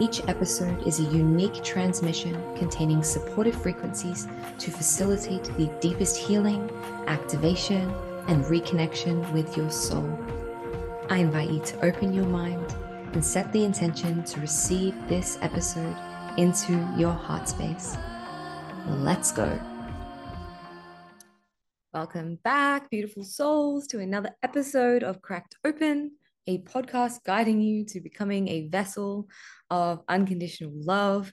each episode is a unique transmission containing supportive frequencies to facilitate the deepest healing, activation, and reconnection with your soul. I invite you to open your mind and set the intention to receive this episode into your heart space. Let's go. Welcome back, beautiful souls, to another episode of Cracked Open a podcast guiding you to becoming a vessel of unconditional love.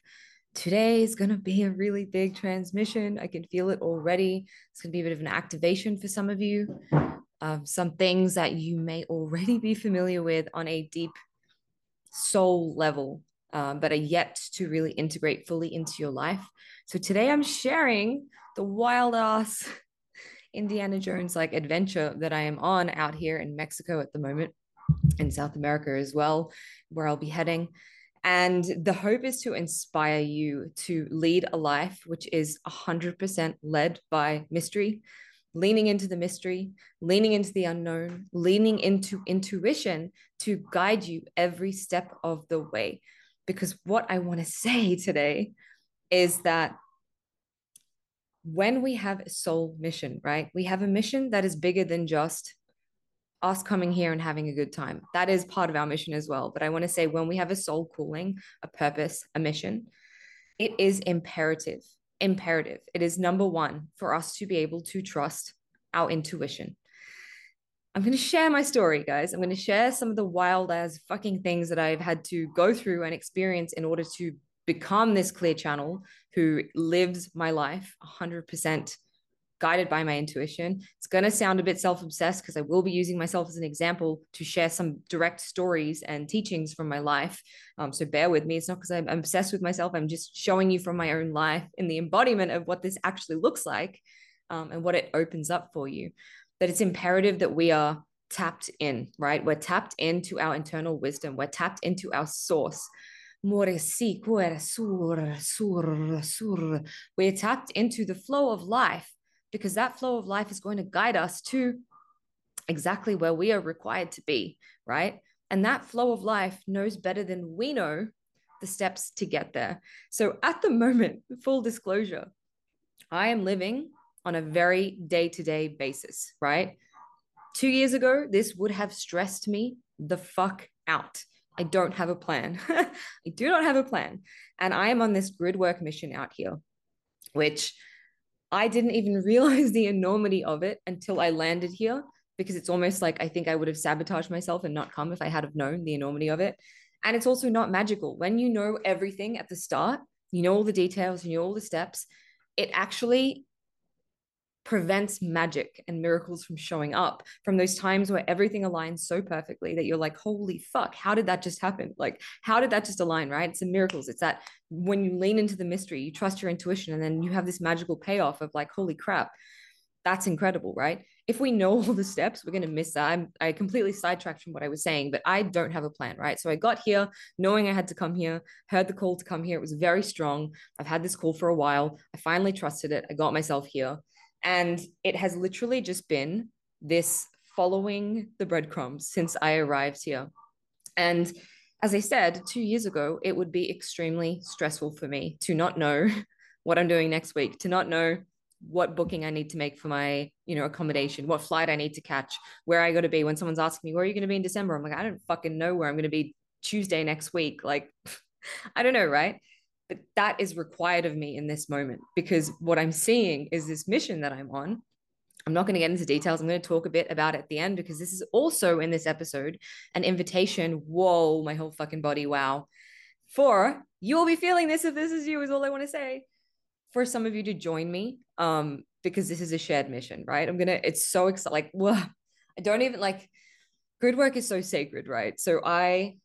Today is going to be a really big transmission. I can feel it already. It's going to be a bit of an activation for some of you. Um, some things that you may already be familiar with on a deep soul level, um, but are yet to really integrate fully into your life. So today I'm sharing the wild ass Indiana Jones like adventure that I am on out here in Mexico at the moment in South America as well, where I'll be heading. And the hope is to inspire you to lead a life which is 100% led by mystery, leaning into the mystery, leaning into the unknown, leaning into intuition to guide you every step of the way. Because what I want to say today is that when we have a soul mission, right, we have a mission that is bigger than just us coming here and having a good time. That is part of our mission as well. But I want to say when we have a soul calling, a purpose, a mission, it is imperative, imperative. It is number one for us to be able to trust our intuition. I'm going to share my story, guys. I'm going to share some of the wild as fucking things that I've had to go through and experience in order to become this clear channel who lives my life 100% guided by my intuition. It's going to sound a bit self obsessed because I will be using myself as an example to share some direct stories and teachings from my life. Um, so bear with me. It's not because I'm, obsessed with myself. I'm just showing you from my own life in the embodiment of what this actually looks like um, and what it opens up for you. That it's imperative that we are tapped in, right? We're tapped into our internal wisdom, we're tapped into our source. We're tapped into the flow of life because that flow of life is going to guide us to exactly where we are required to be, right? And that flow of life knows better than we know the steps to get there. So at the moment, full disclosure, I am living on a very day to day basis, right? Two years ago, this would have stressed me the fuck out. I don't have a plan. I do not have a plan. And I am on this grid work mission out here, which I didn't even realize the enormity of it until I landed here because it's almost like I think I would have sabotaged myself and not come if I had have known the enormity of it. And it's also not magical. When you know everything at the start, you know all the details, you know all the steps, it actually prevents magic and miracles from showing up from those times where everything aligns so perfectly that you're like holy fuck how did that just happen? Like how did that just align right? It's the miracles. It's that when you lean into the mystery you trust your intuition and then you have this magical payoff of like holy crap that's incredible right? If we know all the steps we're going to miss that. I'm, i completely sidetracked from what i was saying but i don't have a plan right? So i got here knowing i had to come here heard the call to come here. It was very strong. I've had this call for a while. I finally trusted it. I got myself here and it has literally just been this following the breadcrumbs since I arrived here. And as I said, two years ago, it would be extremely stressful for me to not know what I'm doing next week, to not know what booking I need to make for my, you know, accommodation, what flight I need to catch, where I got to be. When someone's asking me, where are you going to be in December? I'm like, I don't fucking know where I'm going to be Tuesday next week. Like, I don't know, right? But that is required of me in this moment because what I'm seeing is this mission that I'm on. I'm not going to get into details. I'm going to talk a bit about at the end because this is also in this episode an invitation. Whoa, my whole fucking body. Wow. For you will be feeling this if this is you, is all I want to say. For some of you to join me, um, because this is a shared mission, right? I'm gonna, it's so exciting. Like, whoa, I don't even like grid work is so sacred, right? So I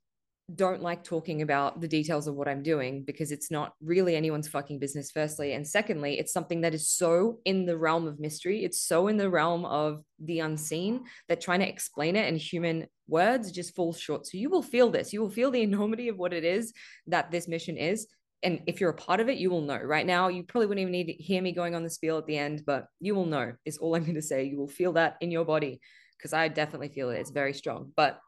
don't like talking about the details of what I'm doing because it's not really anyone's fucking business, firstly. And secondly, it's something that is so in the realm of mystery. It's so in the realm of the unseen that trying to explain it in human words just falls short. So you will feel this. You will feel the enormity of what it is that this mission is. And if you're a part of it, you will know. Right now, you probably wouldn't even need to hear me going on the spiel at the end, but you will know, is all I'm going to say. You will feel that in your body because I definitely feel it. It's very strong. But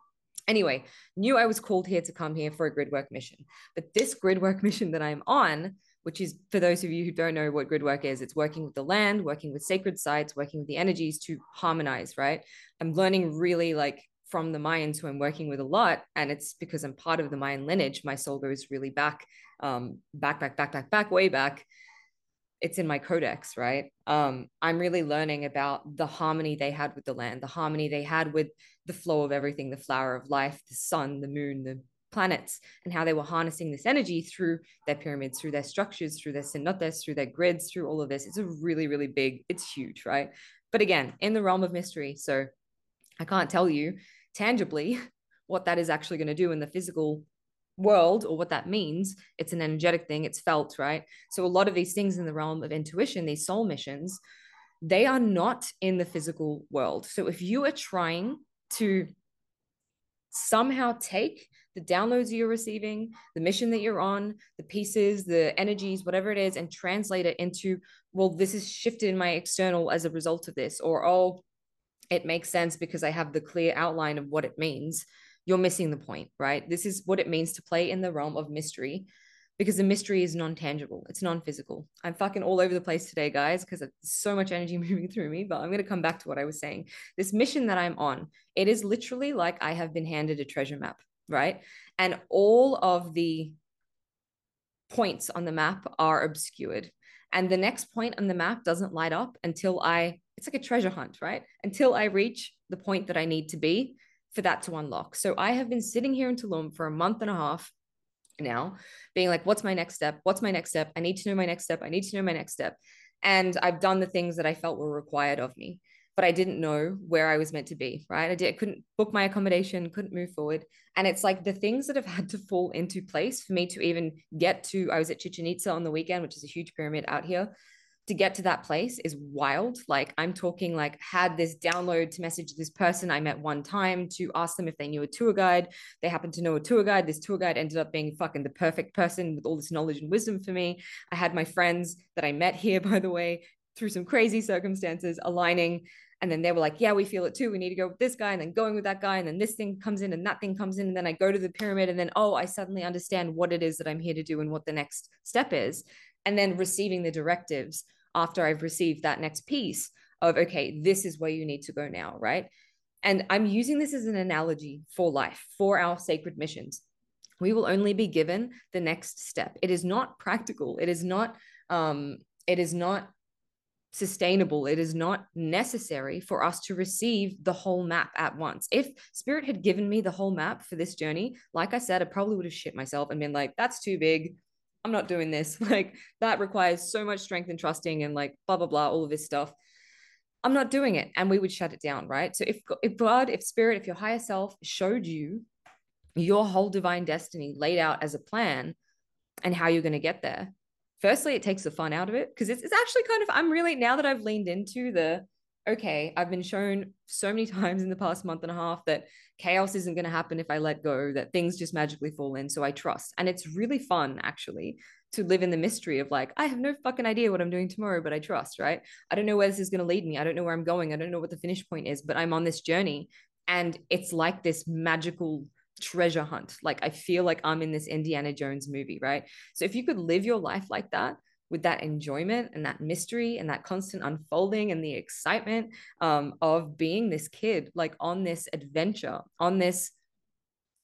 Anyway, knew I was called here to come here for a grid work mission. But this grid work mission that I'm on, which is for those of you who don't know what grid work is, it's working with the land, working with sacred sites, working with the energies to harmonize, right? I'm learning really like from the Mayans who I'm working with a lot. And it's because I'm part of the Mayan lineage. My soul goes really back, um, back, back, back, back, back, way back it's in my codex, right? Um, I'm really learning about the harmony they had with the land, the harmony they had with the flow of everything, the flower of life, the sun, the moon, the planets, and how they were harnessing this energy through their pyramids, through their structures, through their cenotes, through their grids, through all of this. It's a really, really big, it's huge, right? But again, in the realm of mystery. So I can't tell you tangibly what that is actually going to do in the physical world or what that means it's an energetic thing it's felt right? So a lot of these things in the realm of intuition these soul missions they are not in the physical world. So if you are trying to somehow take the downloads you're receiving the mission that you're on the pieces the energies whatever it is and translate it into well this is shifted in my external as a result of this or oh it makes sense because i have the clear outline of what it means you're missing the point, right? This is what it means to play in the realm of mystery because the mystery is non-tangible. It's non-physical. I'm fucking all over the place today guys because so much energy moving through me but i'm going to come back to what i was saying. This mission that i'm on it is literally like i have been handed a treasure map right? And all of the points on the map are obscured. And the next point on the map doesn't light up until i it's like a treasure hunt right? Until i reach the point that i need to be for that to unlock. So I have been sitting here in Tulum for a month and a half now, being like, what's my next step? What's my next step? I need to know my next step. I need to know my next step. And I've done the things that I felt were required of me, but I didn't know where I was meant to be, right? I, did, I couldn't book my accommodation, couldn't move forward. And it's like the things that have had to fall into place for me to even get to, I was at Chichen Itza on the weekend, which is a huge pyramid out here to get to that place is wild. Like I'm talking like had this download to message this person I met one time to ask them if they knew a tour guide. They happened to know a tour guide. This tour guide ended up being fucking the perfect person with all this knowledge and wisdom for me. I had my friends that I met here, by the way, through some crazy circumstances aligning. And then they were like, yeah, we feel it too. We need to go with this guy and then going with that guy. And then this thing comes in and that thing comes in. And then I go to the pyramid and then, oh, I suddenly understand what it is that I'm here to do and what the next step is. And then receiving the directives after I've received that next piece of, okay, this is where you need to go now, right? And I'm using this as an analogy for life, for our sacred missions. We will only be given the next step. It is not practical. It is not, um, it is not sustainable. It is not necessary for us to receive the whole map at once. If Spirit had given me the whole map for this journey, like I said, I probably would have shit myself and been like, that's too big. I'm not doing this. Like that requires so much strength and trusting and like blah, blah, blah, all of this stuff. I'm not doing it. And we would shut it down, right? So if, if God, if spirit, if your higher self showed you your whole divine destiny laid out as a plan and how you're going to get there, firstly, it takes the fun out of it because it's, it's actually kind of, I'm really, now that I've leaned into the, okay, I've been shown so many times in the past month and a half that chaos isn't going to happen if I let go, that things just magically fall in. So I trust. And it's really fun, actually, to live in the mystery of like, I have no fucking idea what I'm doing tomorrow, but I trust, right? I don't know where this is going to lead me. I don't know where I'm going. I don't know what the finish point is, but I'm on this journey. And it's like this magical treasure hunt. Like I feel like I'm in this Indiana Jones movie, right? So if you could live your life like that, with that enjoyment and that mystery and that constant unfolding and the excitement um, of being this kid like on this adventure on this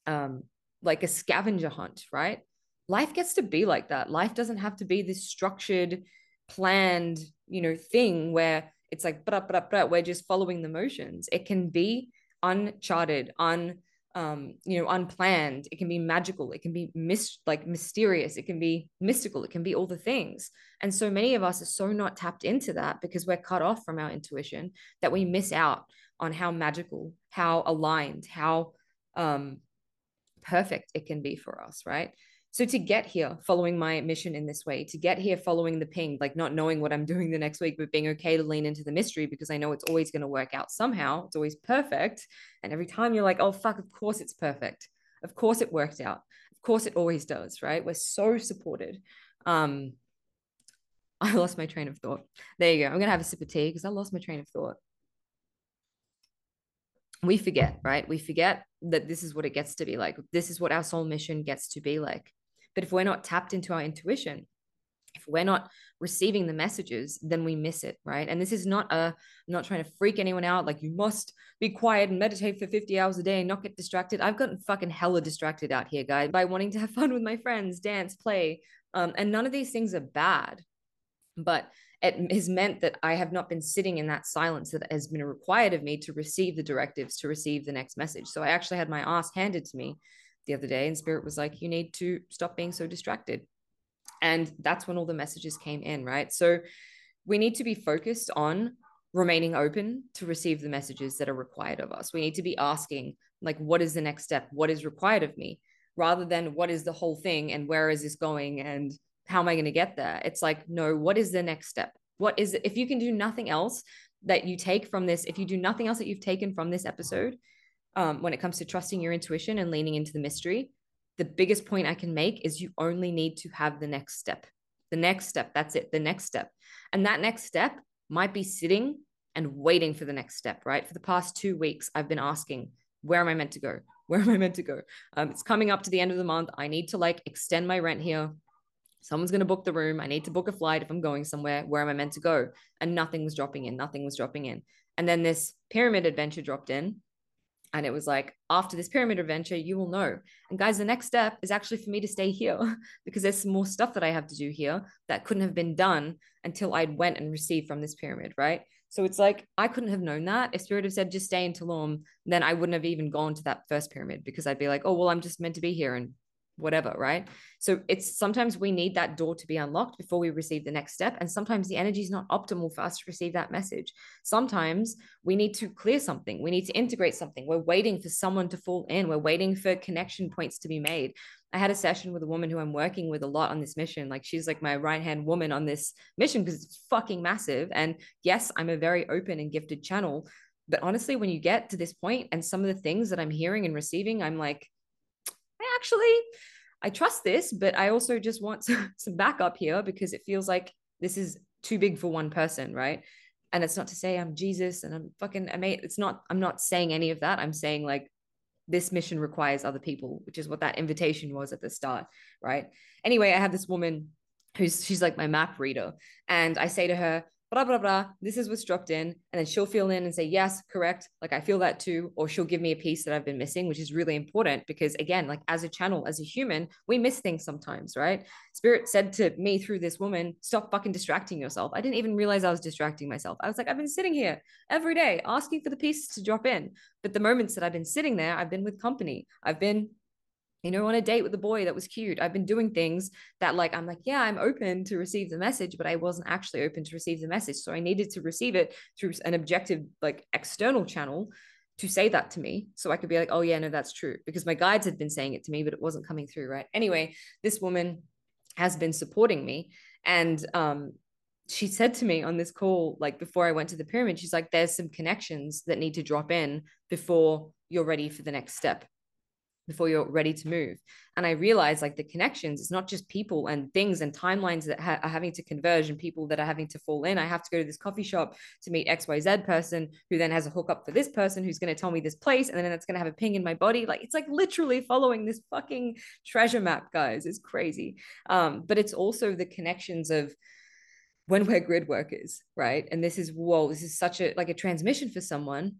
um, like a scavenger hunt right? Life gets to be like that. Life doesn't have to be this structured planned you know thing where it's like blah, blah, blah, we're just following the motions. It can be uncharted un um, you know, unplanned. It can be magical. It can be mis- like mysterious. It can be mystical. It can be all the things. And so many of us are so not tapped into that because we're cut off from our intuition that we miss out on how magical, how aligned, how um, perfect it can be for us, right? So to get here following my mission in this way, to get here following the ping, like not knowing what I'm doing the next week, but being okay to lean into the mystery because I know it's always going to work out somehow. It's always perfect. And every time you're like, oh, fuck, of course it's perfect. Of course it worked out. Of course it always does, right? We're so supported. Um, I lost my train of thought. There you go. I'm going to have a sip of tea because I lost my train of thought we forget, right? We forget that this is what it gets to be like. This is what our soul mission gets to be like. But if we're not tapped into our intuition, if we're not receiving the messages, then we miss it, right? And this is not a, I'm not trying to freak anyone out. Like you must be quiet and meditate for 50 hours a day and not get distracted. I've gotten fucking hella distracted out here, guys, by wanting to have fun with my friends, dance, play. Um, and none of these things are bad. But it has meant that I have not been sitting in that silence that has been required of me to receive the directives, to receive the next message. So I actually had my ass handed to me the other day, and Spirit was like, You need to stop being so distracted. And that's when all the messages came in, right? So we need to be focused on remaining open to receive the messages that are required of us. We need to be asking, like, what is the next step? What is required of me? Rather than what is the whole thing and where is this going and how am I going to get there? It's like, no, what is the next step? What is it? If you can do nothing else that you take from this, if you do nothing else that you've taken from this episode, um, when it comes to trusting your intuition and leaning into the mystery, the biggest point I can make is you only need to have the next step. The next step, that's it, the next step. And that next step might be sitting and waiting for the next step, right? For the past two weeks, I've been asking, where am I meant to go? Where am I meant to go? Um, it's coming up to the end of the month. I need to like extend my rent here. Someone's going to book the room. I need to book a flight if I'm going somewhere. Where am I meant to go? And nothing was dropping in. Nothing was dropping in. And then this pyramid adventure dropped in. And it was like, after this pyramid adventure, you will know. And guys, the next step is actually for me to stay here because there's more stuff that I have to do here that couldn't have been done until I'd went and received from this pyramid, right? So it's like I couldn't have known that. If Spirit had said just stay in Tulum, then I wouldn't have even gone to that first pyramid because I'd be like, oh well, I'm just meant to be here and whatever, right? So it's sometimes we need that door to be unlocked before we receive the next step. And sometimes the energy is not optimal for us to receive that message. Sometimes we need to clear something, we need to integrate something. We're waiting for someone to fall in, we're waiting for connection points to be made. I had a session with a woman who I'm working with a lot on this mission. Like she's like my right hand woman on this mission because it's fucking massive. And yes, I'm a very open and gifted channel. But honestly, when you get to this point and some of the things that I'm hearing and receiving, I'm like, actually I trust this, but I also just want some, some backup here because it feels like this is too big for one person, right? And it's not to say I'm Jesus and I'm fucking amazing. It's not, I'm not saying any of that. I'm saying like this mission requires other people, which is what that invitation was at the start, right? Anyway, I have this woman who's she's like my map reader. And I say to her, blah, blah, blah. This is what's dropped in. And then she'll fill in and say, yes, correct. Like I feel that too. Or she'll give me a piece that I've been missing, which is really important because, again, like as a channel, as a human, we miss things sometimes, right? Spirit said to me through this woman, stop fucking distracting yourself. I didn't even realize I was distracting myself. I was like, I've been sitting here every day asking for the pieces to drop in. But the moments that I've been sitting there, I've been with company. I've been you know, on a date with a boy that was cute. I've been doing things that, like, I'm like, yeah, I'm open to receive the message, but I wasn't actually open to receive the message. So I needed to receive it through an objective, like, external channel to say that to me. So I could be like, oh, yeah, no, that's true. Because my guides had been saying it to me, but it wasn't coming through. Right. Anyway, this woman has been supporting me. And, um, she said to me on this call, like before I went to the pyramid, she's like, there's some connections that need to drop in before you're ready for the next step before you're ready to move. And I realized like the connections, it's not just people and things and timelines that ha- are having to converge and people that are having to fall in. I have to go to this coffee shop to meet XYZ person who then has a hookup for this person who's going to tell me this place. And then that's going to have a ping in my body. Like it's like literally following this fucking treasure map, guys. It's crazy. Um, but it's also the connections of, when we're grid workers, right? And this is whoa, this is such a like a transmission for someone.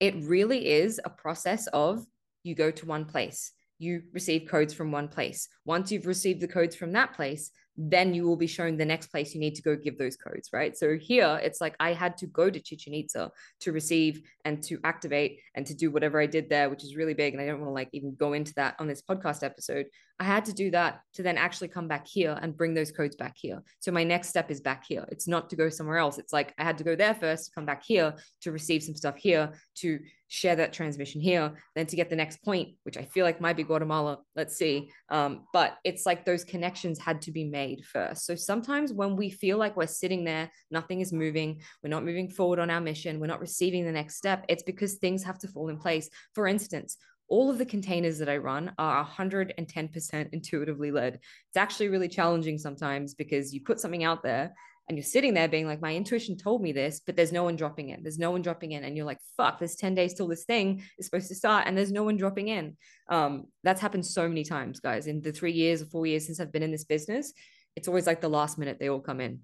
It really is a process of you go to one place. You receive codes from one place. Once you've received the codes from that place then you will be shown the next place you need to go give those codes right? So here it's like i had to go to chichen itza to receive and to activate and to do whatever i did there which is really big. And i don't want to like even go into that on this podcast episode I had to do that to then actually come back here and bring those codes back here. So my next step is back here. It's not to go somewhere else. It's like I had to go there first, come back here to receive some stuff here, to share that transmission here, then to get the next point, which I feel like might be Guatemala. Let's see. Um, but it's like those connections had to be made first. So sometimes when we feel like we're sitting there, nothing is moving, we're not moving forward on our mission, we're not receiving the next step, it's because things have to fall in place. For instance, all of the containers that I run are 110% intuitively led. It's actually really challenging sometimes because you put something out there and you're sitting there being like, my intuition told me this, but there's no one dropping in. There's no one dropping in. And you're like, fuck, there's 10 days till this thing is supposed to start and there's no one dropping in. Um, that's happened so many times, guys. In the three years or four years since I've been in this business, it's always like the last minute they all come in.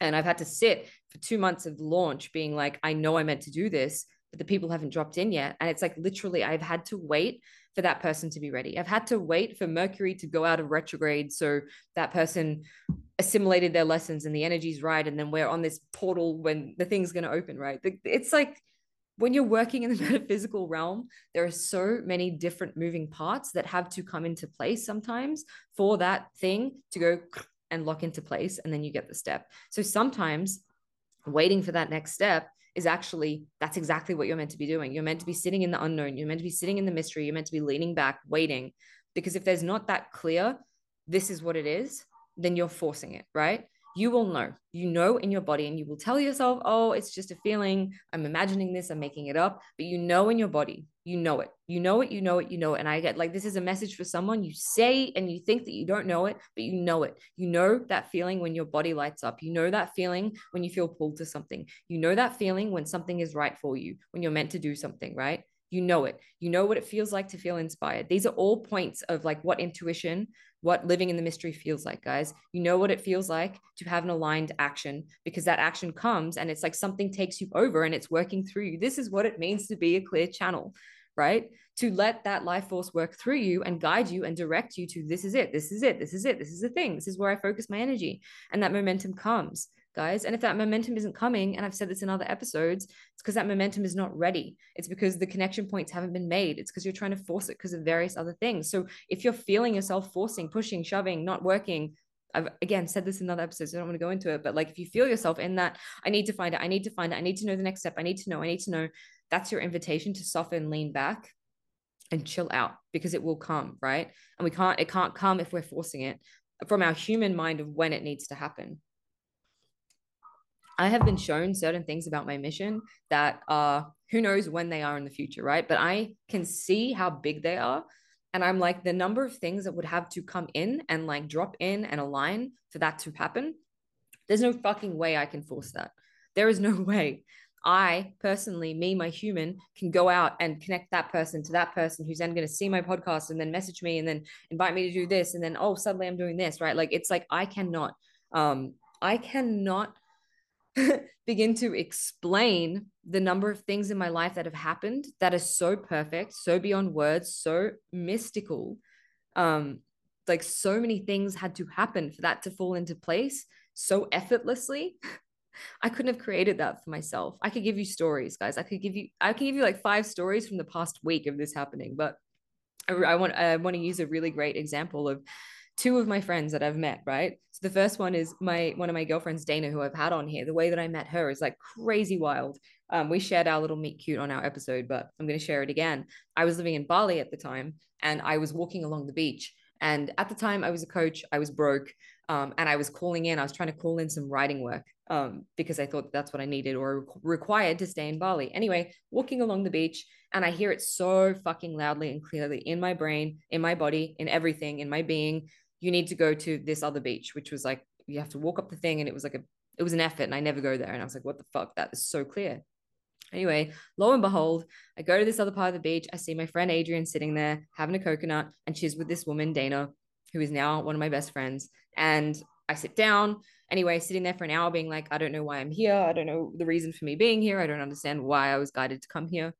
And I've had to sit for two months of launch being like, I know I meant to do this, but the people haven't dropped in yet. And it's like literally, I've had to wait for that person to be ready. I've had to wait for Mercury to go out of retrograde so that person assimilated their lessons and the energy's right. And then we're on this portal when the thing's going to open, right? It's like when you're working in the metaphysical realm, there are so many different moving parts that have to come into place sometimes for that thing to go and lock into place. And then you get the step. So sometimes waiting for that next step is actually that's exactly what you're meant to be doing. You're meant to be sitting in the unknown. You're meant to be sitting in the mystery. You're meant to be leaning back, waiting. Because if there's not that clear, this is what it is, then you're forcing it, right? You will know. You know in your body, and you will tell yourself, oh, it's just a feeling. I'm imagining this, I'm making it up. But you know in your body, you know it. You know it, you know it, you know it. And I get like, this is a message for someone. You say and you think that you don't know it, but you know it. You know that feeling when your body lights up. You know that feeling when you feel pulled to something. You know that feeling when something is right for you, when you're meant to do something, right? You know it. You know what it feels like to feel inspired. These are all points of like what intuition what living in the mystery feels like, guys. You know what it feels like to have an aligned action because that action comes and it's like something takes you over and it's working through you. This is what it means to be a clear channel, right? To let that life force work through you and guide you and direct you to this is it, this is it, this is it, this is the thing, this is where I focus my energy. And that momentum comes guys. And if that momentum isn't coming, and I've said this in other episodes, it's because that momentum is not ready. It's because the connection points haven't been made. It's because you're trying to force it because of various other things. So if you're feeling yourself forcing, pushing, shoving, not working, I've again said this in other episodes. So I don't want to go into it, but like if you feel yourself in that, I need to find it, I need to find it, I need to know the next step, I need to know, I need to know. That's your invitation to soften, lean back, and chill out because it will come, right? And we can't, it can't come if we're forcing it from our human mind of when it needs to happen. I have been shown certain things about my mission that are who knows when they are in the future, right? But I can see how big they are. And I'm like, the number of things that would have to come in and like drop in and align for that to happen. There's no fucking way I can force that. There is no way. I personally, me, my human, can go out and connect that person to that person who's then going to see my podcast and then message me and then invite me to do this. And then, oh, suddenly I'm doing this, right? Like, it's like I cannot, um, I cannot begin to explain the number of things in my life that have happened that are so perfect, so beyond words, so mystical. Um, like so many things had to happen for that to fall into place so effortlessly. I couldn't have created that for myself. I could give you stories, guys. I could give you, I can give you like five stories from the past week of this happening. But I, I want, I want to use a really great example of two of my friends that I've met, right? So the first one is my one of my girlfriends, Dana, who I've had on here. The way that I met her is like crazy wild. Um, we shared our little meet cute on our episode, but I'm going to share it again. I was living in Bali at the time, and I was walking along the beach. And at the time, I was a coach. I was broke, um, and I was calling in. I was trying to call in some writing work um, because I thought that's what I needed or required to stay in Bali. Anyway, walking along the beach, and I hear it so fucking loudly and clearly in my brain, in my body, in everything, in my being you need to go to this other beach, which was like, you have to walk up the thing. And it was like a, it was an effort. And I never go there. And I was like, what the fuck? That is so clear. Anyway, lo and behold, I go to this other part of the beach. I see my friend Adrian sitting there having a coconut, and she's with this woman, Dana, who is now one of my best friends. And I sit down. Anyway, sitting there for an hour, being like, I don't know why I'm here. I don't know the reason for me being here. I don't understand why I was guided to come here.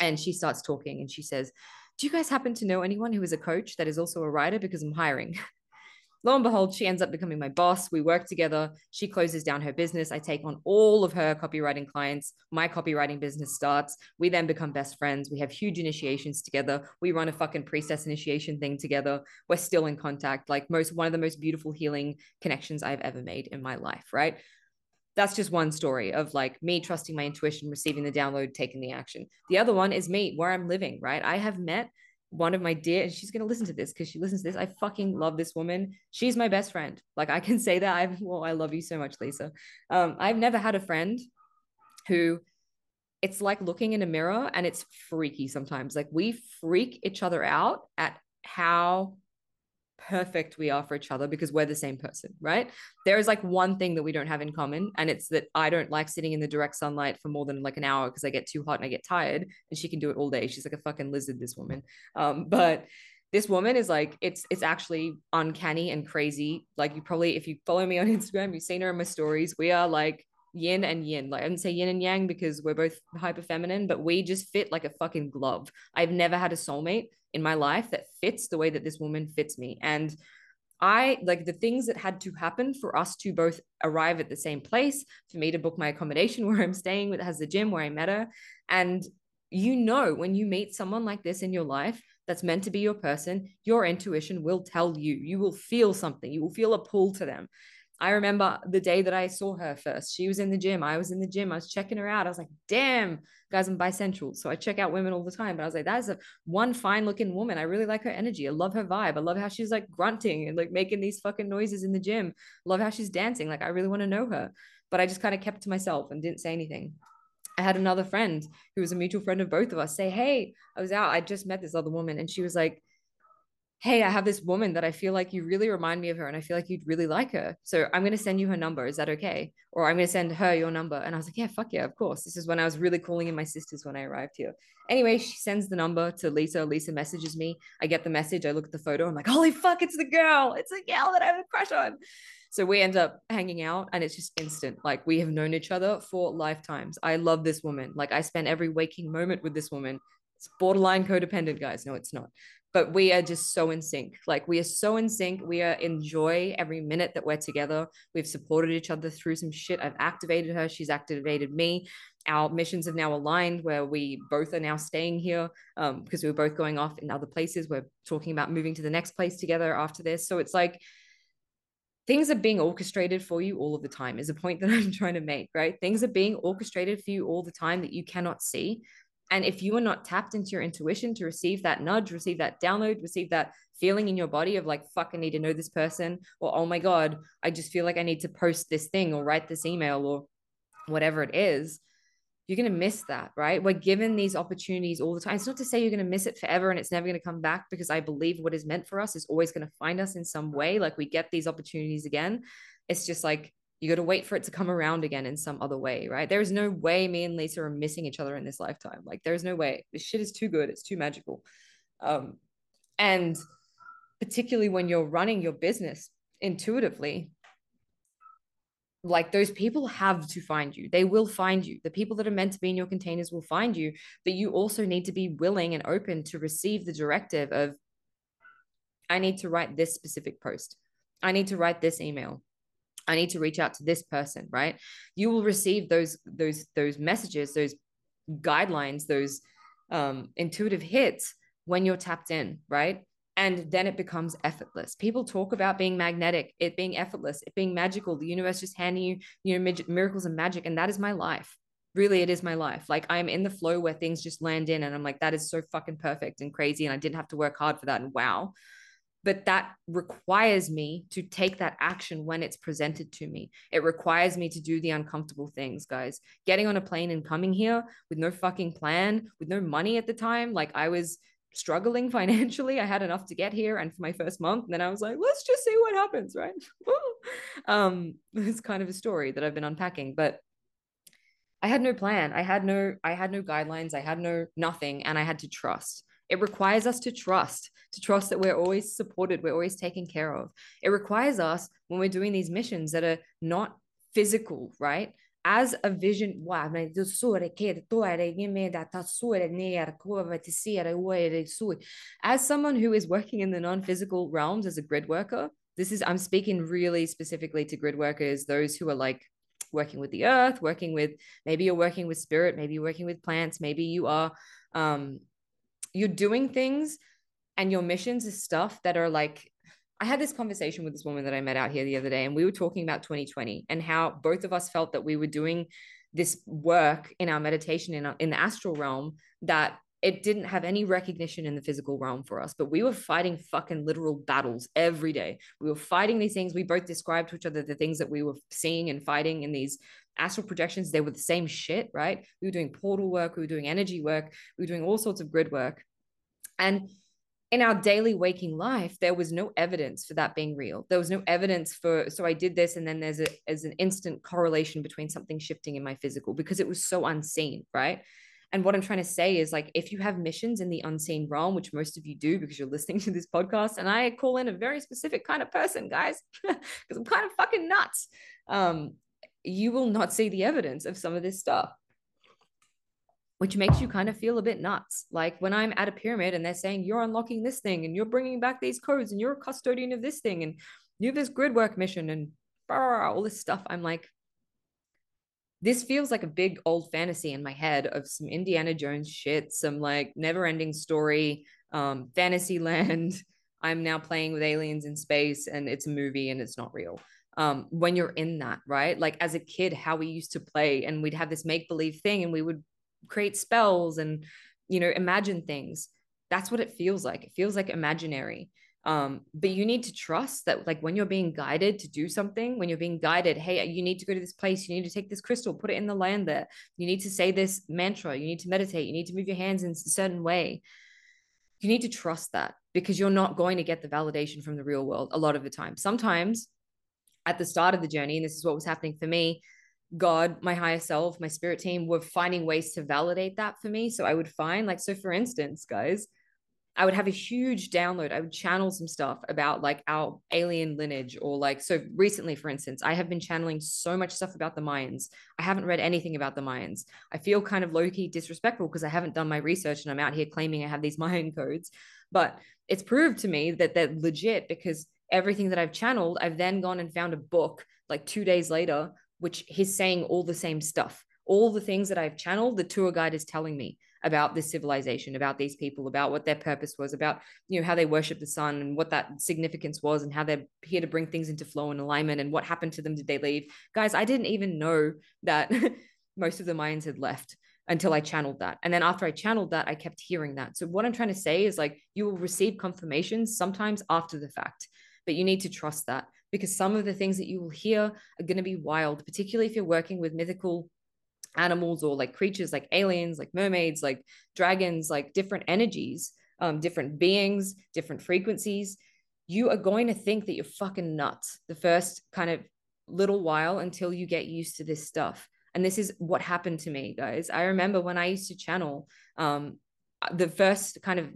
And she starts talking and she says, do you guys happen to know anyone who is a coach that is also a writer? Because I'm hiring. lo and behold, she ends up becoming my boss. We work together. She closes down her business. I take on all of her copywriting clients. My copywriting business starts. We then become best friends. We have huge initiations together. We run a fucking priestess initiation thing together. We're still in contact. Like most, one of the most beautiful healing connections I've ever made in my life, right? That's just one story of like me trusting my intuition, receiving the download, taking the action. The other one is me, where I'm living, right? I have met one of my dear, and she's gonna listen to this because she listens to this. I fucking love this woman. She's my best friend. Like I can say that. I've well, I love you so much, Lisa. Um, I've never had a friend who it's like looking in a mirror and it's freaky sometimes. Like we freak each other out at how perfect we are for each other because we're the same person, right? There is like one thing that we don't have in common, and it's that I don't like sitting in the direct sunlight for more than like an hour because I get too hot and I get tired, and she can do it all day. She's like a fucking lizard, this woman. Um, but this woman is like it's it's actually uncanny and crazy. Like you probably if you follow me on Instagram, you've seen her in my stories. We are like yin and yin. Like I didn't say yin and yang because we're both hyper feminine, but we just fit like a fucking glove. I've never had a soulmate in my life that fits the way that this woman fits me. And I like the things that had to happen for us to both arrive at the same place, for me to book my accommodation where I'm staying with has the gym where I met her. And you know, when you meet someone like this in your life that's meant to be your person, your intuition will tell you, you will feel something, you will feel a pull to them. I remember the day that I saw her first. She was in the gym. I was in the gym. I was checking her out. I was like, damn, guys, I'm bisexual. So I check out women all the time. But I was like, that's a one fine looking woman. I really like her energy. I love her vibe. I love how she's like grunting and like making these fucking noises in the gym. Love how she's dancing. Like, I really want to know her. But I just kind of kept to myself and didn't say anything. I had another friend who was a mutual friend of both of us say, Hey, I was out. I just met this other woman. And she was like, hey, I have this woman that I feel like you really remind me of her and I feel like you'd really like her. So I'm going to send you her number. Is that okay? Or I'm going to send her your number. And I was like, yeah, fuck yeah, of course. This is when I was really calling in my sisters when I arrived here. Anyway, she sends the number to Lisa. Lisa messages me. I get the message. I look at the photo. I'm like, holy fuck, it's the girl. It's the girl that I have a crush on. So we end up hanging out and it's just instant. Like we have known each other for lifetimes. I love this woman. Like I spend every waking moment with this woman. It's borderline codependent, guys. No, it's not but we are just so in sync. Like we are so in sync. We are enjoy every minute that we're together. We've supported each other through some shit. I've activated her. She's activated me. Our missions have now aligned where we both are now staying here um, because we were both going off in other places. We're talking about moving to the next place together after this. So it's like things are being orchestrated for you all of the time is a point that I'm trying to make, right? Things are being orchestrated for you all the time that you cannot see. And if you are not tapped into your intuition to receive that nudge, receive that download, receive that feeling in your body of like, fuck, I need to know this person, or oh my God, I just feel like I need to post this thing or write this email or whatever it is, you're going to miss that, right? We're given these opportunities all the time. It's not to say you're going to miss it forever and it's never going to come back because I believe what is meant for us is always going to find us in some way. Like we get these opportunities again. It's just like you got to wait for it to come around again in some other way, right? There's no way me and Lisa are missing each other in this lifetime. Like, there's no way. This shit is too good. It's too magical. Um, and particularly when you're running your business intuitively, like those people have to find you. They will find you. The people that are meant to be in your containers will find you, but you also need to be willing and open to receive the directive of, I need to write this specific post. I need to write this email. I need to reach out to this person, right? You will receive those those those messages, those guidelines, those um, intuitive hits when you're tapped in, right? And then it becomes effortless. People talk about being magnetic, it being effortless, it being magical. The universe just handing you, you know, miracles and magic, and that is my life. Really, it is my life. Like I'm in the flow where things just land in, and I'm like, that is so fucking perfect and crazy, and I didn't have to work hard for that. And wow, but that requires me to take that action when it's presented to me. It requires me to do the uncomfortable things, guys. Getting on a plane and coming here with no fucking plan, with no money at the time, like I was struggling financially. I had enough to get here and for my first month. And then I was like, let's just see what happens, right? um, it's kind of a story that I've been unpacking, but I had no plan. I had no, I had no guidelines. I had no nothing. And I had to trust. It requires us to trust, to trust that we're always supported, we're always taken care of. It requires us when we're doing these missions that are not physical, right? As a vision, as someone who is working in the non-physical realms as a grid worker, this is I'm speaking really specifically to grid workers, those who are like working with the earth, working with maybe you're working with spirit, maybe you're working with plants, maybe you are um you're doing things and your missions is stuff that are like I had this conversation with this woman that I met out here the other day, and we were talking about 2020 and how both of us felt that we were doing this work in our meditation in, our, in the astral realm that it didn't have any recognition in the physical realm for us, but we were fighting fucking literal battles every day. We were fighting these things. We both described to each other the things that we were seeing and fighting in these astral projections. They were the same shit, right? We were doing portal work, we were doing energy work, we were doing all sorts of grid work. And in our daily waking life, there was no evidence for that being real. There was no evidence for, so I did this, and then there's a an instant correlation between something shifting in my physical because it was so unseen, right? And what I'm trying to say is like, if you have missions in the unseen realm, which most of you do because you're listening to this podcast, and I call in a very specific kind of person, guys, because I'm kind of fucking nuts. Um, you will not see the evidence of some of this stuff, which makes you kind of feel a bit nuts. Like when I'm at a pyramid and they're saying you're unlocking this thing and you're bringing back these codes and you're a custodian of this thing and you have this grid work mission and blah, blah, blah, all this stuff. I'm like, this feels like a big old fantasy in my head of some Indiana Jones shit, some like never ending story, um, fantasy land. I'm now playing with aliens in space and it's a movie and it's not real. Um, when you're in that, right? Like as a kid, how we used to play and we'd have this make believe thing and we would create spells and, you know, imagine things. That's what it feels like. It feels like imaginary. Um, but you need to trust that like when you're being guided to do something when you're being guided hey you need to go to this place. You need to take this crystal put it in the land there. You need to say this mantra. You need to meditate. You need to move your hands in a certain way. You need to trust that because you're not going to get the validation from the real world a lot of the time. Sometimes at the start of the journey and this is what was happening for me God, my higher self, my spirit team were finding ways to validate that for me. So I would find, like, so for instance, guys, I would have a huge download. I would channel some stuff about like our alien lineage or like so recently for instance, I have been channeling so much stuff about the Mayans. I haven't read anything about the Mayans. I feel kind of low-key disrespectful because I haven't done my research and I'm out here claiming I have these Mayan codes. But it's proved to me that they're legit because everything that I've channeled, I've then gone and found a book like 2 days later which is saying all the same stuff. All the things that I've channeled, the tour guide is telling me about this civilization, about these people, about what their purpose was, about you know how they worship the sun and what that significance was, and how they're here to bring things into flow and alignment, and what happened to them. Did they leave? Guys, I didn't even know that most of the Mayans had left until I channeled that. And then after I channeled that, I kept hearing that. So what I'm trying to say is like you will receive confirmations sometimes after the fact, but you need to trust that because some of the things that you will hear are going to be wild, particularly if you're working with mythical animals or like creatures like aliens, like mermaids, like dragons, like different energies, um, different beings, different frequencies, you are going to think that you're fucking nuts the first kind of little while until you get used to this stuff. And this is what happened to me, guys. I remember when I used to channel um, the first kind of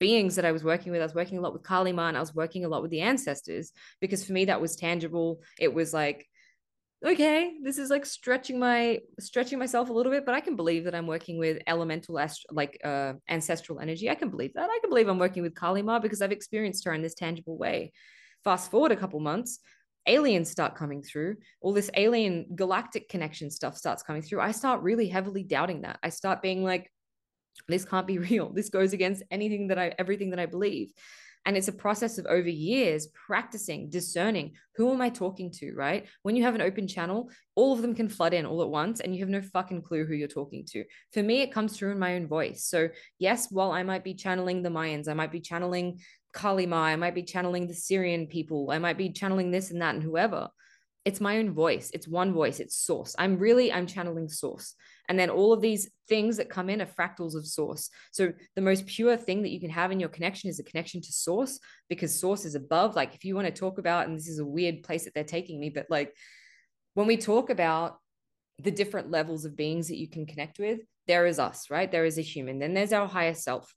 beings that I was working with, I was working a lot with Kali Ma and I was working a lot with the ancestors because for me that was tangible. It was like okay this is like stretching my stretching myself a little bit but i can believe that i'm working with elemental ast- like uh ancestral energy. I can believe that. I can believe i'm working with kali ma because i've experienced her in this tangible way. Fast forward a couple months aliens start coming through. All this alien galactic connection stuff starts coming through. I start really heavily doubting that. I start being like this can't be real this goes against anything that i everything that i believe and it's a process of over years practicing, discerning who am I talking to, right? When you have an open channel, all of them can flood in all at once and you have no fucking clue who you're talking to. For me, it comes through in my own voice. So, yes, while I might be channeling the Mayans, I might be channeling Kali Ma, I might be channeling the Sirian people, I might be channeling this and that and whoever it's my own voice. It's one voice. It's source. I'm really i'm channeling source. And then all of these things that come in are fractals of source. So the most pure thing that you can have in your connection is a connection to source because source is above. Like if you want to talk about and this is a weird place that they're taking me but like when we talk about the different levels of beings that you can connect with there is us right? There is a human. Then there's our higher self.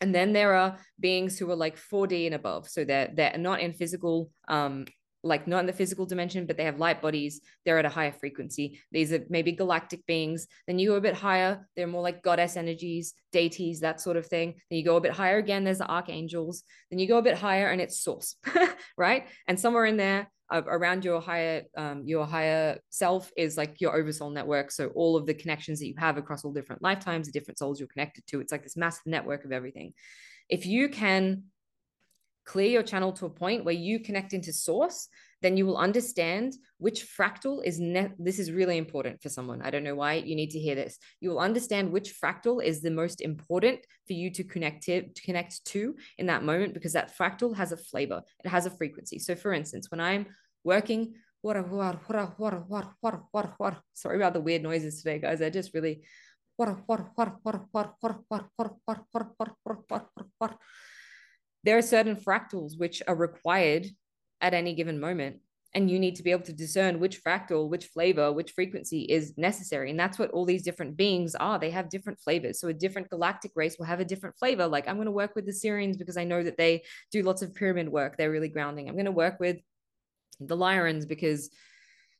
And then there are beings who are like 4d and above. So they're they're not in physical um like not in the physical dimension, but they have light bodies. They're at a higher frequency. These are maybe galactic beings. Then you go a bit higher. They're more like goddess energies, deities, that sort of thing. Then you go a bit higher again. There's the archangels. Then you go a bit higher, and it's source, right? And somewhere in there, uh, around your higher um, your higher self is like your oversoul network. So all of the connections that you have across all different lifetimes, the different souls you're connected to. It's like this massive network of everything. If you can clear your channel to a point where you connect into source, then you will understand which fractal is ne- this is really important for someone. I don't know why you need to hear this. You will understand which fractal is the most important for you to connect to, to connect to in that moment because that fractal has a flavor. It has a frequency. So for instance, when I'm working Sorry about the weird noises today, guys. I just really there are certain fractals which are required at any given moment and you need to be able to discern which fractal which flavor which frequency is necessary. And that's what all these different beings are. They have different flavors. So a different galactic race will have a different flavor. Like i'm going to work with the Sirians because i know that they do lots of pyramid work. They're really grounding. I'm going to work with the Lyrans because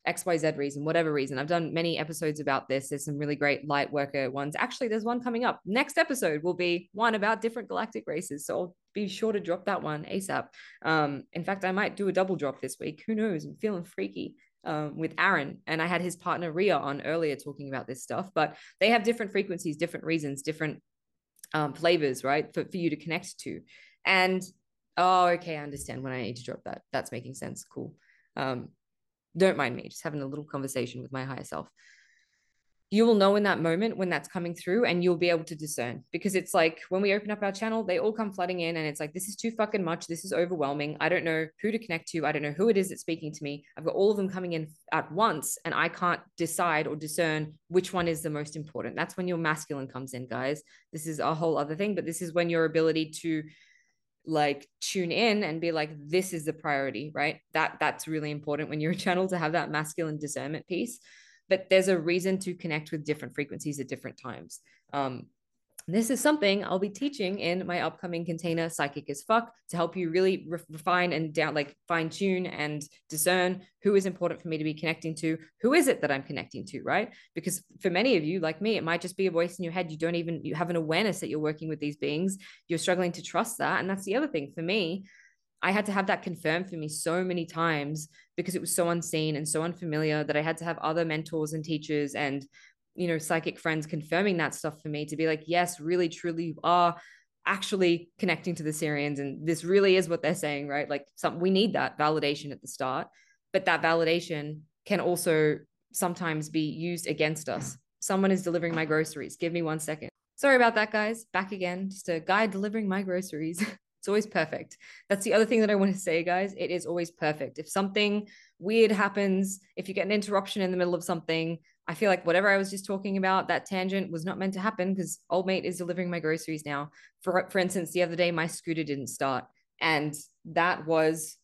XYZ reason, whatever reason. I've done many episodes about this. There's some really great light worker ones. Actually, there's one coming up. Next episode will be one about different galactic races. So I'll be sure to drop that one ASAP. Um, in fact, I might do a double drop this week. Who knows? I'm feeling freaky. Um, with Aaron, and I had his partner Ria on earlier talking about this stuff, but they have different frequencies, different reasons, different um, flavors, right? For, for you to connect to. And oh, okay, I understand when I need to drop that. That's making sense. Cool. Um, don't mind me, just having a little conversation with my higher self. You will know in that moment when that's coming through and you'll be able to discern because it's like when we open up our channel, they all come flooding in and it's like, this is too fucking much. This is overwhelming. I don't know who to connect to. I don't know who it is that's speaking to me. I've got all of them coming in at once and I can't decide or discern which one is the most important. That's when your masculine comes in, guys. This is a whole other thing, but this is when your ability to like tune in and be like this is the priority right? That that's really important when you're a channel to have that masculine discernment piece. But there's a reason to connect with different frequencies at different times. Um, this is something I'll be teaching in my upcoming container psychic as fuck to help you really refine and down like fine tune and discern who is important for me to be connecting to who is it that I'm connecting to right? Because for many of you like me it might just be a voice in your head. You don't even you have an awareness that you're working with these beings. You're struggling to trust that. And that's the other thing. For me I had to have that confirmed for me so many times because it was so unseen and so unfamiliar that I had to have other mentors and teachers and you know psychic friends confirming that stuff for me to be like yes really truly you are actually connecting to the Sirians. and this really is what they're saying right? Like some we need that validation at the start but that validation can also sometimes be used against us. Someone is delivering my groceries. Give me one second. Sorry about that guys. Back again. Just a guy delivering my groceries. It's always perfect. That's the other thing that i want to say guys. It is always perfect. If something weird happens if you get an interruption in the middle of something I feel like whatever I was just talking about, that tangent was not meant to happen because old mate is delivering my groceries now. For for instance, the other day my scooter didn't start, and that was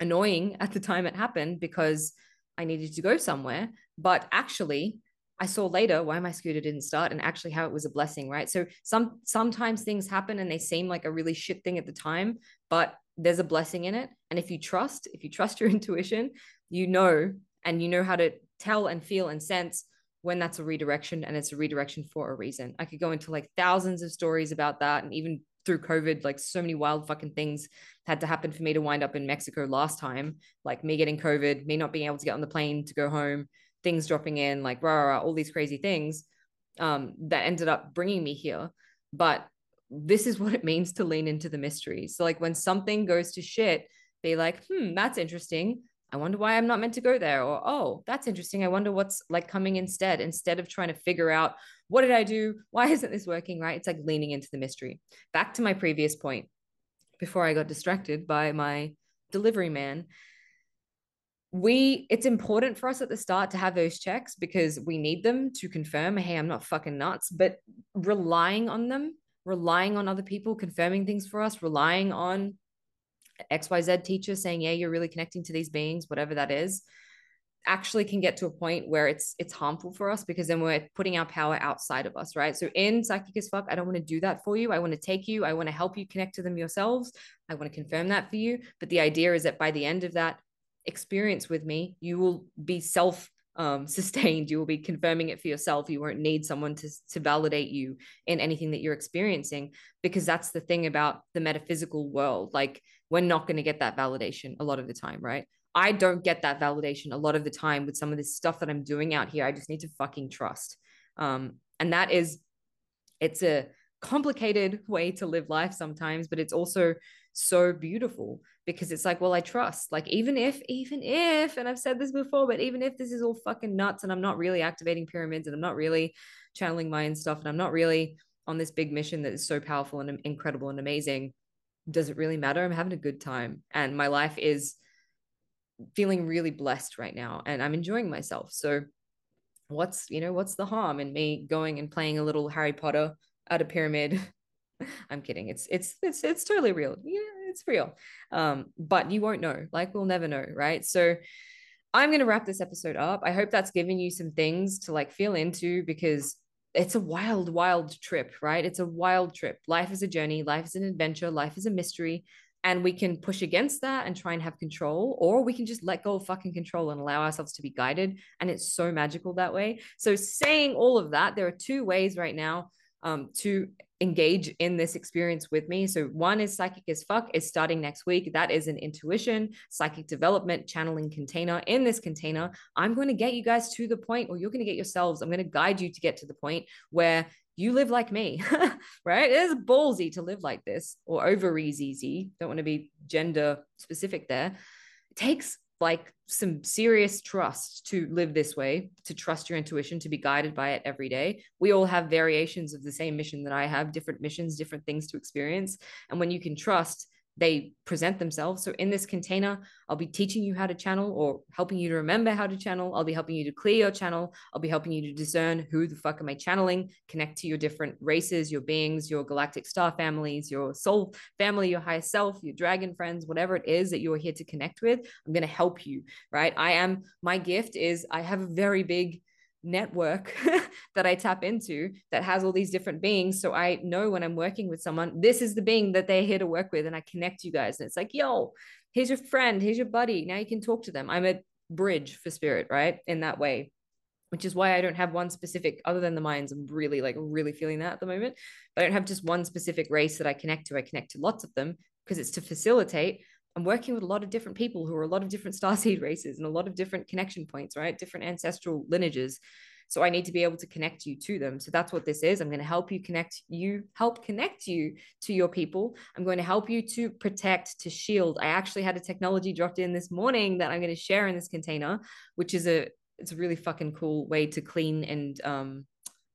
annoying at the time it happened because I needed to go somewhere. But actually, I saw later why my scooter didn't start and actually how it was a blessing, right? So some sometimes things happen and they seem like a really shit thing at the time, but there's a blessing in it. And if you trust, if you trust your intuition, you know and you know how to tell and feel and sense when that's a redirection and it's a redirection for a reason. I could go into like thousands of stories about that. And even through COVID, like so many wild fucking things had to happen for me to wind up in Mexico last time. Like me getting COVID, me not being able to get on the plane to go home, things dropping in, like rah, rah, rah all these crazy things um, that ended up bringing me here. But this is what it means to lean into the mystery. So, like when something goes to shit, be like, hmm, that's interesting. I wonder why I'm not meant to go there. Or, oh, that's interesting. I wonder what's like coming instead, instead of trying to figure out what did I do? Why isn't this working? Right. It's like leaning into the mystery. Back to my previous point before I got distracted by my delivery man. We, it's important for us at the start to have those checks because we need them to confirm, hey, I'm not fucking nuts, but relying on them, relying on other people confirming things for us, relying on XYZ teacher saying, yeah, you're really connecting to these beings, whatever that is, actually can get to a point where it's it's harmful for us because then we're putting our power outside of us, right? So in psychic as fuck, I don't want to do that for you. I want to take you, I want to help you connect to them yourselves. I want to confirm that for you. But the idea is that by the end of that experience with me, you will be self um, sustained. You will be confirming it for yourself. You won't need someone to, to validate you in anything that you're experiencing, because that's the thing about the metaphysical world. Like, we're not going to get that validation a lot of the time, right? I don't get that validation a lot of the time with some of this stuff that I'm doing out here. I just need to fucking trust. Um, and that is, it's a complicated way to live life sometimes, but it's also so beautiful because it's like, well, I trust. Like, even if, even if, and I've said this before, but even if this is all fucking nuts and I'm not really activating pyramids and I'm not really channeling my own stuff and I'm not really on this big mission that is so powerful and incredible and amazing, does it really matter? I'm having a good time and my life is feeling really blessed right now and I'm enjoying myself. So, what's, you know, what's the harm in me going and playing a little Harry Potter at a pyramid I'm kidding. It's it's it's it's totally real. Yeah, it's real. Um, but you won't know. Like we'll never know, right? So I'm gonna wrap this episode up. I hope that's given you some things to like feel into because it's a wild, wild trip, right? It's a wild trip. Life is a journey, life is an adventure, life is a mystery. And we can push against that and try and have control, or we can just let go of fucking control and allow ourselves to be guided. And it's so magical that way. So, saying all of that, there are two ways right now um, to engage in this experience with me. So one is psychic as fuck is starting next week. That is an intuition, psychic development, channeling container. In this container, I'm going to get you guys to the point, or you're going to get yourselves. I'm going to guide you to get to the point where you live like me, right? It is ballsy to live like this, or over easy. Don't want to be gender specific there. It takes like some serious trust to live this way, to trust your intuition, to be guided by it every day. We all have variations of the same mission that I have, different missions, different things to experience. And when you can trust they present themselves. So in this container, I'll be teaching you how to channel or helping you to remember how to channel. I'll be helping you to clear your channel. I'll be helping you to discern who the fuck am I channeling, connect to your different races, your beings, your galactic star families, your soul family, your higher self, your dragon friends, whatever it is that you're here to connect with. I'm going to help you, right? I am, my gift is I have a very big network that I tap into that has all these different beings. So I know when I'm working with someone, this is the being that they're here to work with. And I connect you guys. And it's like, yo, here's your friend, here's your buddy. Now you can talk to them. I'm a bridge for spirit, right? In that way. Which is why I don't have one specific, other than the Mayans. I'm really, like, really feeling that at the moment. But I don't have just one specific race that I connect to. I connect to lots of them because it's to facilitate I'm working with a lot of different people who are a lot of different starseed races and a lot of different connection points, right? Different ancestral lineages. So I need to be able to connect you to them. So that's what this is. I'm going to help you connect you, help connect you to your people. I'm going to help you to protect, to shield. I actually had a technology dropped in this morning that I'm going to share in this container, which is a it's a really fucking cool way to clean and um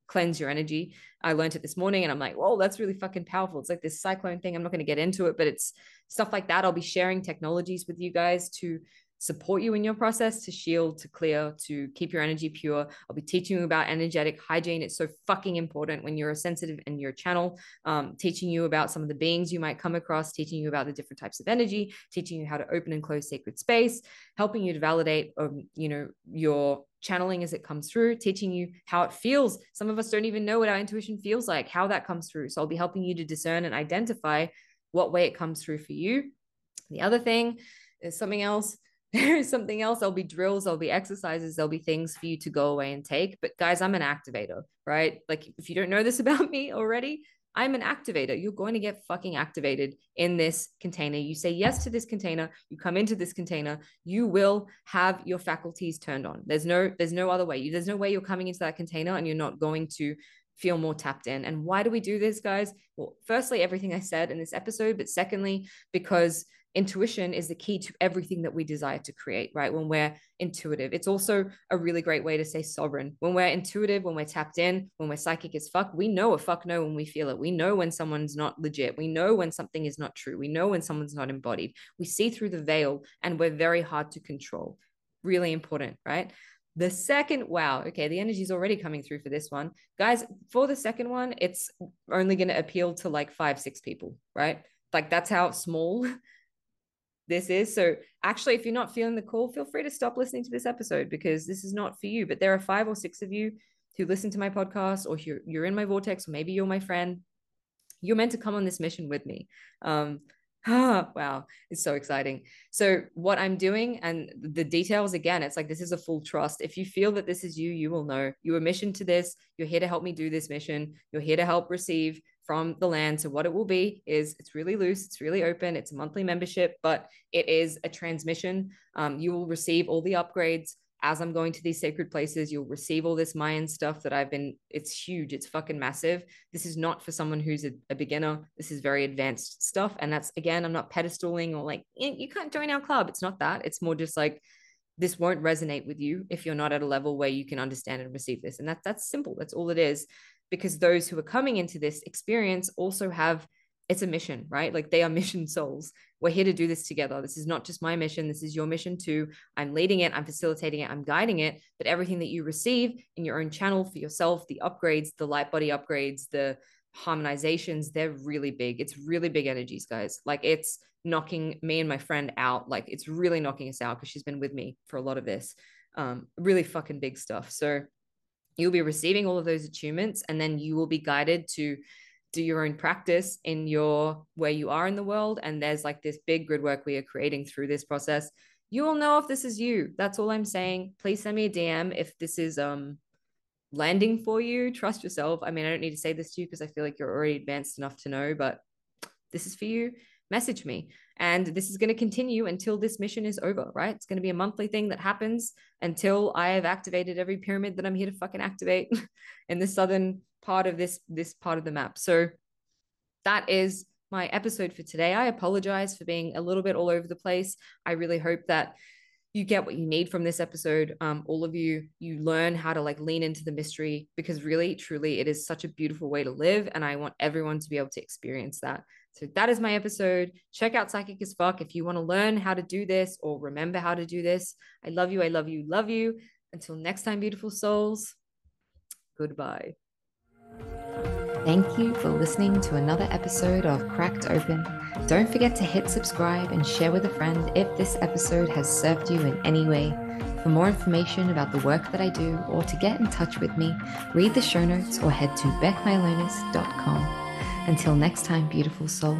cleanse your energy. I learned it this morning and I'm like, whoa, that's really fucking powerful. It's like this cyclone thing. I'm not going to get into it, but it's stuff like that. I'll be sharing technologies with you guys to support you in your process to shield, to clear, to keep your energy pure. I'll be teaching you about energetic hygiene. It's so fucking important when you're a sensitive in your channel, um, teaching you about some of the beings you might come across, teaching you about the different types of energy, teaching you how to open and close sacred space, helping you to validate, um, you know, your channeling as it comes through, teaching you how it feels. Some of us don't even know what our intuition feels like, how that comes through. So I'll be helping you to discern and identify what way it comes through for you. The other thing is something else. There is something else. There'll be drills, there'll be exercises, there'll be things for you to go away and take. But guys, I'm an activator, right? Like if you don't know this about me already, I'm an activator. You're going to get fucking activated in this container. You say yes to this container, you come into this container, you will have your faculties turned on. There's no there's no other way. There's no way you're coming into that container and you're not going to feel more tapped in. And why do we do this, guys? Well, firstly, everything I said in this episode, but secondly, because intuition is the key to everything that we desire to create, right? When we're intuitive, it's also a really great way to say sovereign. When we're intuitive, when we're tapped in, when we're psychic as fuck, we know a fuck no when we feel it. We know when someone's not legit. We know when something is not true. We know when someone's not embodied. We see through the veil and we're very hard to control. Really important, right? The second, wow, okay, the energy is already coming through for this one. Guys, for the second one, it's only going to appeal to like five, six people, right? Like that's how small this is. So actually, if you're not feeling the call, feel free to stop listening to this episode because this is not for you. But there are five or six of you who listen to my podcast, or you're, you're in my vortex, or maybe you're my friend. You're meant to come on this mission with me. Um, Ah, wow, it's so exciting. So, what I'm doing and the details again, it's like this is a full trust. If you feel that this is you, you will know you are mission to this. You're here to help me do this mission. You're here to help receive from the land. So, what it will be is it's really loose, it's really open, it's a monthly membership, but it is a transmission. Um, you will receive all the upgrades as I'm going to these sacred places, you'll receive all this Mayan stuff that I've been, it's huge, it's fucking massive. This is not for someone who's a, a beginner. This is very advanced stuff. And that's, again, I'm not pedestaling or like, you can't join our club. It's not that. It's more just like, this won't resonate with you if you're not at a level where you can understand and receive this. And that, that's simple. That's all it is. Because those who are coming into this experience also have it's a mission, right? Like they are mission souls. We're here to do this together. This is not just my mission. This is your mission too. I'm leading it, I'm facilitating it, I'm guiding it. But everything that you receive in your own channel for yourself, the upgrades, the light body upgrades, the harmonizations, they're really big. It's really big energies, guys. Like it's knocking me and my friend out. Like it's really knocking us out because she's been with me for a lot of this. Um, really fucking big stuff. So you'll be receiving all of those attunements and then you will be guided to do your own practice in your where you are in the world. And there's like this big grid work we are creating through this process. You will know if this is you. That's all i'm saying. Please send me a dm if this is um landing for you. Trust yourself. I mean i don't need to say this to you because i feel like you're already advanced enough to know but this is for you. Message me and this is going to continue until this mission is over right it's going to be a monthly thing that happens until i have activated every pyramid that i'm here to fucking activate in the southern part of this this part of the map. So that is my episode for today. I apologize for being a little bit all over the place. I really hope that you get what you need from this episode. Um, all of you, you learn how to like lean into the mystery because really, truly, it is such a beautiful way to live. And I want everyone to be able to experience that. So that is my episode. Check out Psychic as Fuck if you want to learn how to do this or remember how to do this. I love you. I love you. Love you. Until next time, beautiful souls. Goodbye. Thank you for listening to another episode of Cracked Open. Don't forget to hit subscribe and share with a friend if this episode has served you in any way. For more information about the work that I do or to get in touch with me, read the show notes or head to becmylonas.com. Until next time, beautiful soul.